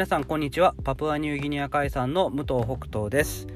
皆さんこんにちは。パプアニューギニア海産の武藤北斗です、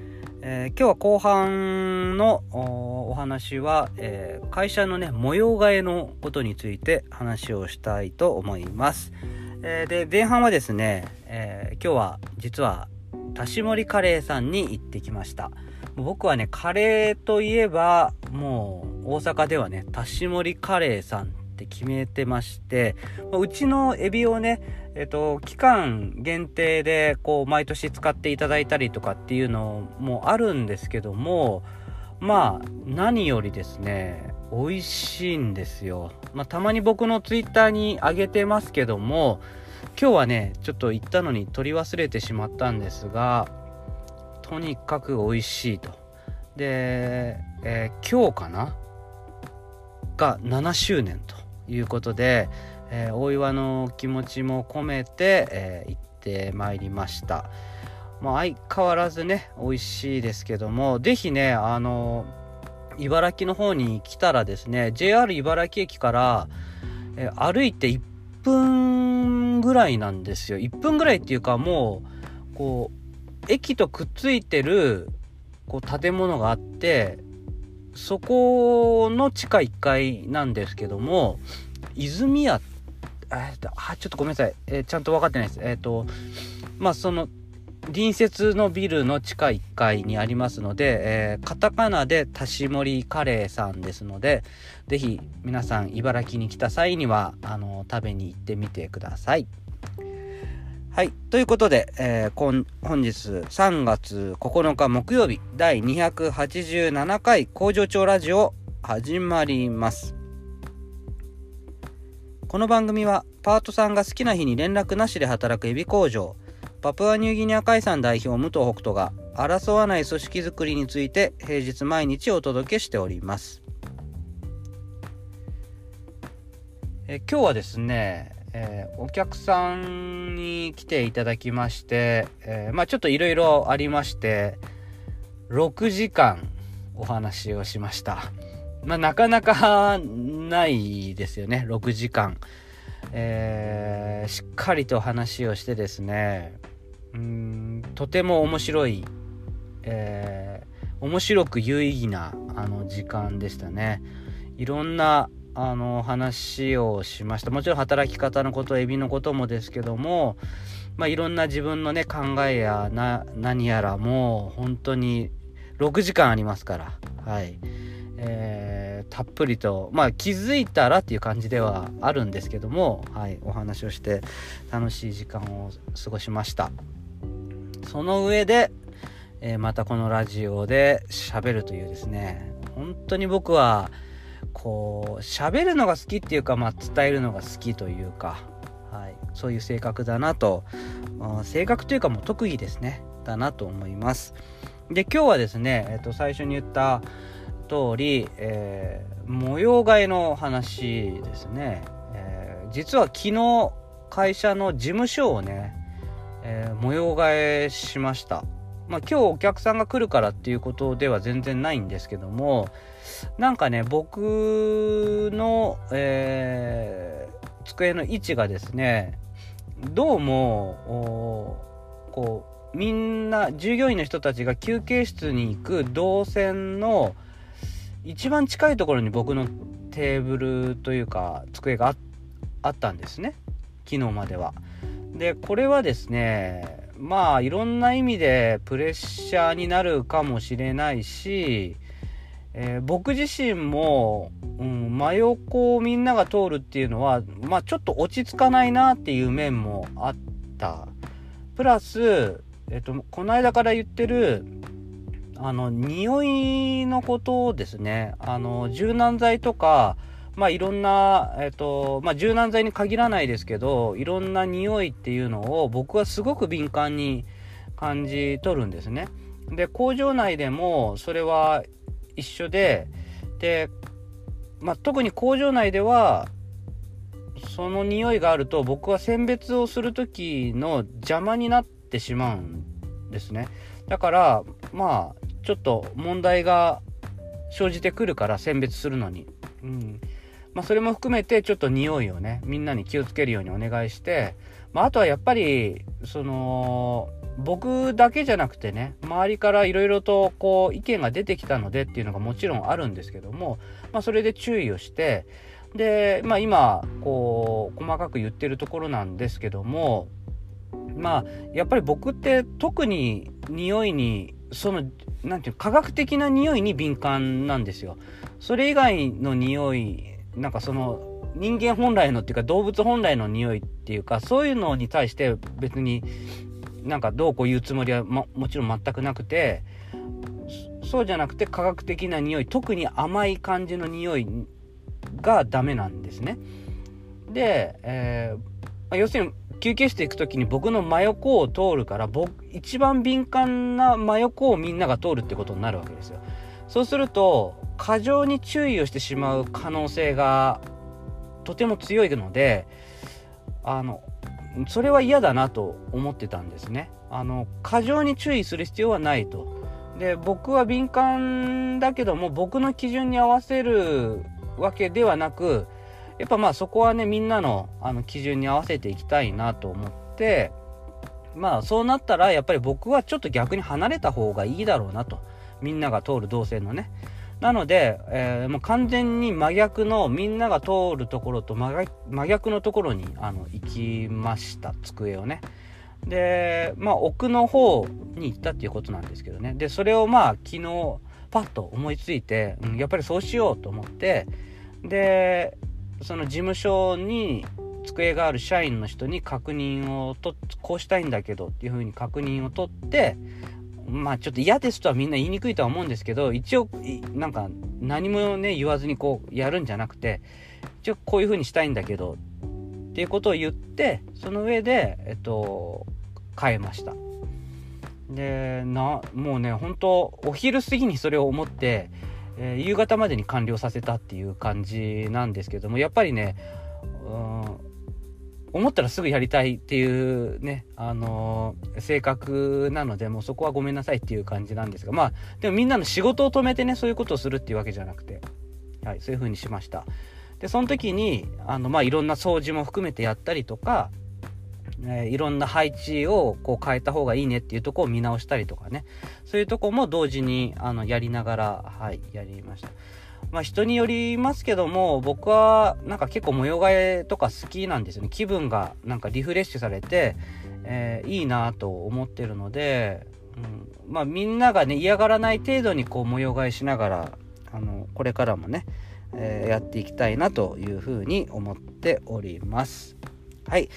えー、今日は後半のお話は、えー、会社のね模様替えのことについて話をしたいと思います、えー、で前半はですね、え今日は実は田し森カレーさんに行ってきました。僕はねカレーといえばもう大阪ではね田し森カレーさんって決めてまして、うちのエビをね、えっと、期間限定でこう毎年使っていただいたりとかっていうのもあるんですけどもまあ何よりですね美味しいんですよ、まあ、たまに僕のツイッターに上げてますけども今日はねちょっと言ったのに取り忘れてしまったんですがとにかく美味しいと。で、えー、今日かな？が7周年と。いうことで、えー、お祝いの気持ちも込めて、えー、行ってまいりました。まあ、相変わらずね美味しいですけども是非ねあの茨城の方に来たらですね JR 茨城駅から、えー、歩いて1分ぐらいなんですよ1分ぐらいっていうかもうこう駅とくっついてるこう建物があってそこの地下1階なんですけども、泉屋、えっと、あ、ちょっとごめんなさい。えー、ちゃんと分かってないです。えっ、ー、と、まあ、その、隣接のビルの地下1階にありますので、えー、カタカナで田し森カレーさんですので、ぜひ皆さん茨城に来た際には、あの、食べに行ってみてください。はい。ということで、えー、本日3月9日木曜日第287回工場長ラジオ始まります。この番組はパートさんが好きな日に連絡なしで働くエビ工場パプアニューギニア海産代表武藤北斗が争わない組織づくりについて平日毎日お届けしております。え今日はですねえー、お客さんに来ていただきまして、えー、まあちょっといろいろありまして6時間お話をしましたまあなかなかないですよね。6時間。えー、しっかりと話をしてですね。うんとても面白い、えー、面白く有意義なあの時間でしたね。いろんなあの話をしました。もちろん働き方のことエビのこともですけども、まあ、いろんな自分のね考えやな何やらもう本当に6時間ありますから。はい。えー、たっぷりとまあ気づいたらっていう感じではあるんですけども、はい、お話をして楽しい時間を過ごしました。その上で、えー、またこのラジオで喋るというですね本当に僕はこう喋るのが好きっていうか、まあ、伝えるのが好きというか、はい、そういう性格だなと、性格というかもう特技ですねだなと思います。で今日はですね、えっと、最初に言った通り、えー、模様替えの話ですね、えー、実は昨日会社の事務所をね、えー、模様替えしました。まあ今日お客さんが来るからっていうことでは全然ないんですけどもなんかね僕の、え、机の位置がですねどうもこうみんな従業員の人たちが休憩室に行く動線の一番近いところに僕のテーブルというか机があったんですね昨日までは。でこれはですねまあいろんな意味でプレッシャーになるかもしれないしえー、僕自身も、うん、真横をみんなが通るっていうのは、まあ、ちょっと落ち着かないなっていう面もあった。プラス、えっ、と、この間から言ってる、あの、匂いのことですね。あの、柔軟剤とか、まあ、いろんな、えっ、と、まあ、柔軟剤に限らないですけど、いろんな匂いっていうのを僕はすごく敏感に感じ取るんですね。で、工場内でもそれは一緒でで、まあ、特に工場内ではその匂いがあると僕は選別をする時の邪魔になってしまうんですねだからまあちょっと問題が生じてくるから選別するのに、うん、まあ、それも含めてちょっと匂いをねみんなに気をつけるようにお願いして、まあ、あとはやっぱりその僕だけじゃなくてね周りからいろいろとこう意見が出てきたのでっていうのがもちろんあるんですけども、まあ、それで注意をしてで、まあ、今こう細かく言ってるところなんですけどもまあやっぱり僕って特に匂いにその何て言う科学的な匂いに敏感なんですよ。それ以外の匂いなんかその人間本来のっていうか動物本来の匂いっていうかそういうのに対して別になんかどうこう言うつもりは、ま、もちろん全くなくてそうじゃなくて科学的な匂い特に甘い感じの匂いがダメなんですね。で、えー、要するに休憩室行く時に僕の真横を通るから僕一番敏感な真横をみんなが通るってことになるわけですよ。そうすると過剰に注意をしてしまう可能性がとても強いのであのそれは嫌だなと思ってたんですね。あの過剰に注意する必要はないと。で僕は敏感だけども僕の基準に合わせるわけではなくやっぱまあそこはねみんなのあの基準に合わせていきたいなと思ってまあそうなったらやっぱり僕はちょっと逆に離れた方がいいだろうなと。みんなが通る動線のね。なので、えー、もう完全に真逆のみんなが通るところと真逆のところにあの行きました。机をね。でまあ奥の方に行ったっていうことなんですけどね。でそれをまあ昨日パッと思いついて、うん、やっぱりそうしようと思ってでその事務所に机がある社員の人に確認をとこうしたいんだけどっていうふうに確認を取ってまあちょっと嫌ですとはみんな言いにくいとは思うんですけど一応なんか何もね言わずにこうやるんじゃなくて一応こういうふうにしたいんだけどっていうことを言ってその上でえっと変えました。でなもうね本当お昼過ぎにそれを思ってえー、夕方までに完了させたっていう感じなんですけどもやっぱりね、うん、思ったらすぐやりたいっていうね、あのー、性格なのでもうそこはごめんなさいっていう感じなんですがまあでもみんなの仕事を止めてねそういうことをするっていうわけじゃなくて、はい、そういう風にしました。でその時にあの、まあ、いろんな掃除も含めてやったりとかえ、いろんな配置をこう変えた方がいいねっていうとこを見直したりとかね。そういうとこも同時にあのやりながらはいやりました。まあ人によりますけども僕はなんか結構模様替えとか好きなんですよね。気分がなんかリフレッシュされて、えー、いいなと思ってるので、うん、まあみんながね嫌がらない程度にこう模様替えしながらあのこれからもね、えー、やっていきたいなというふうに思っております。はい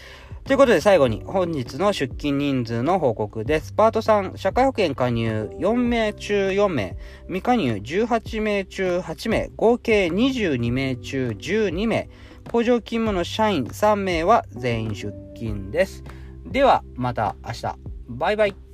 ということで最後に本日の出勤人数の報告です。パート3、社会保険加入4名中4名、未加入18名中8名、合計22名中12名、工場勤務の社員3名は全員出勤です。ではまた明日。バイバイ。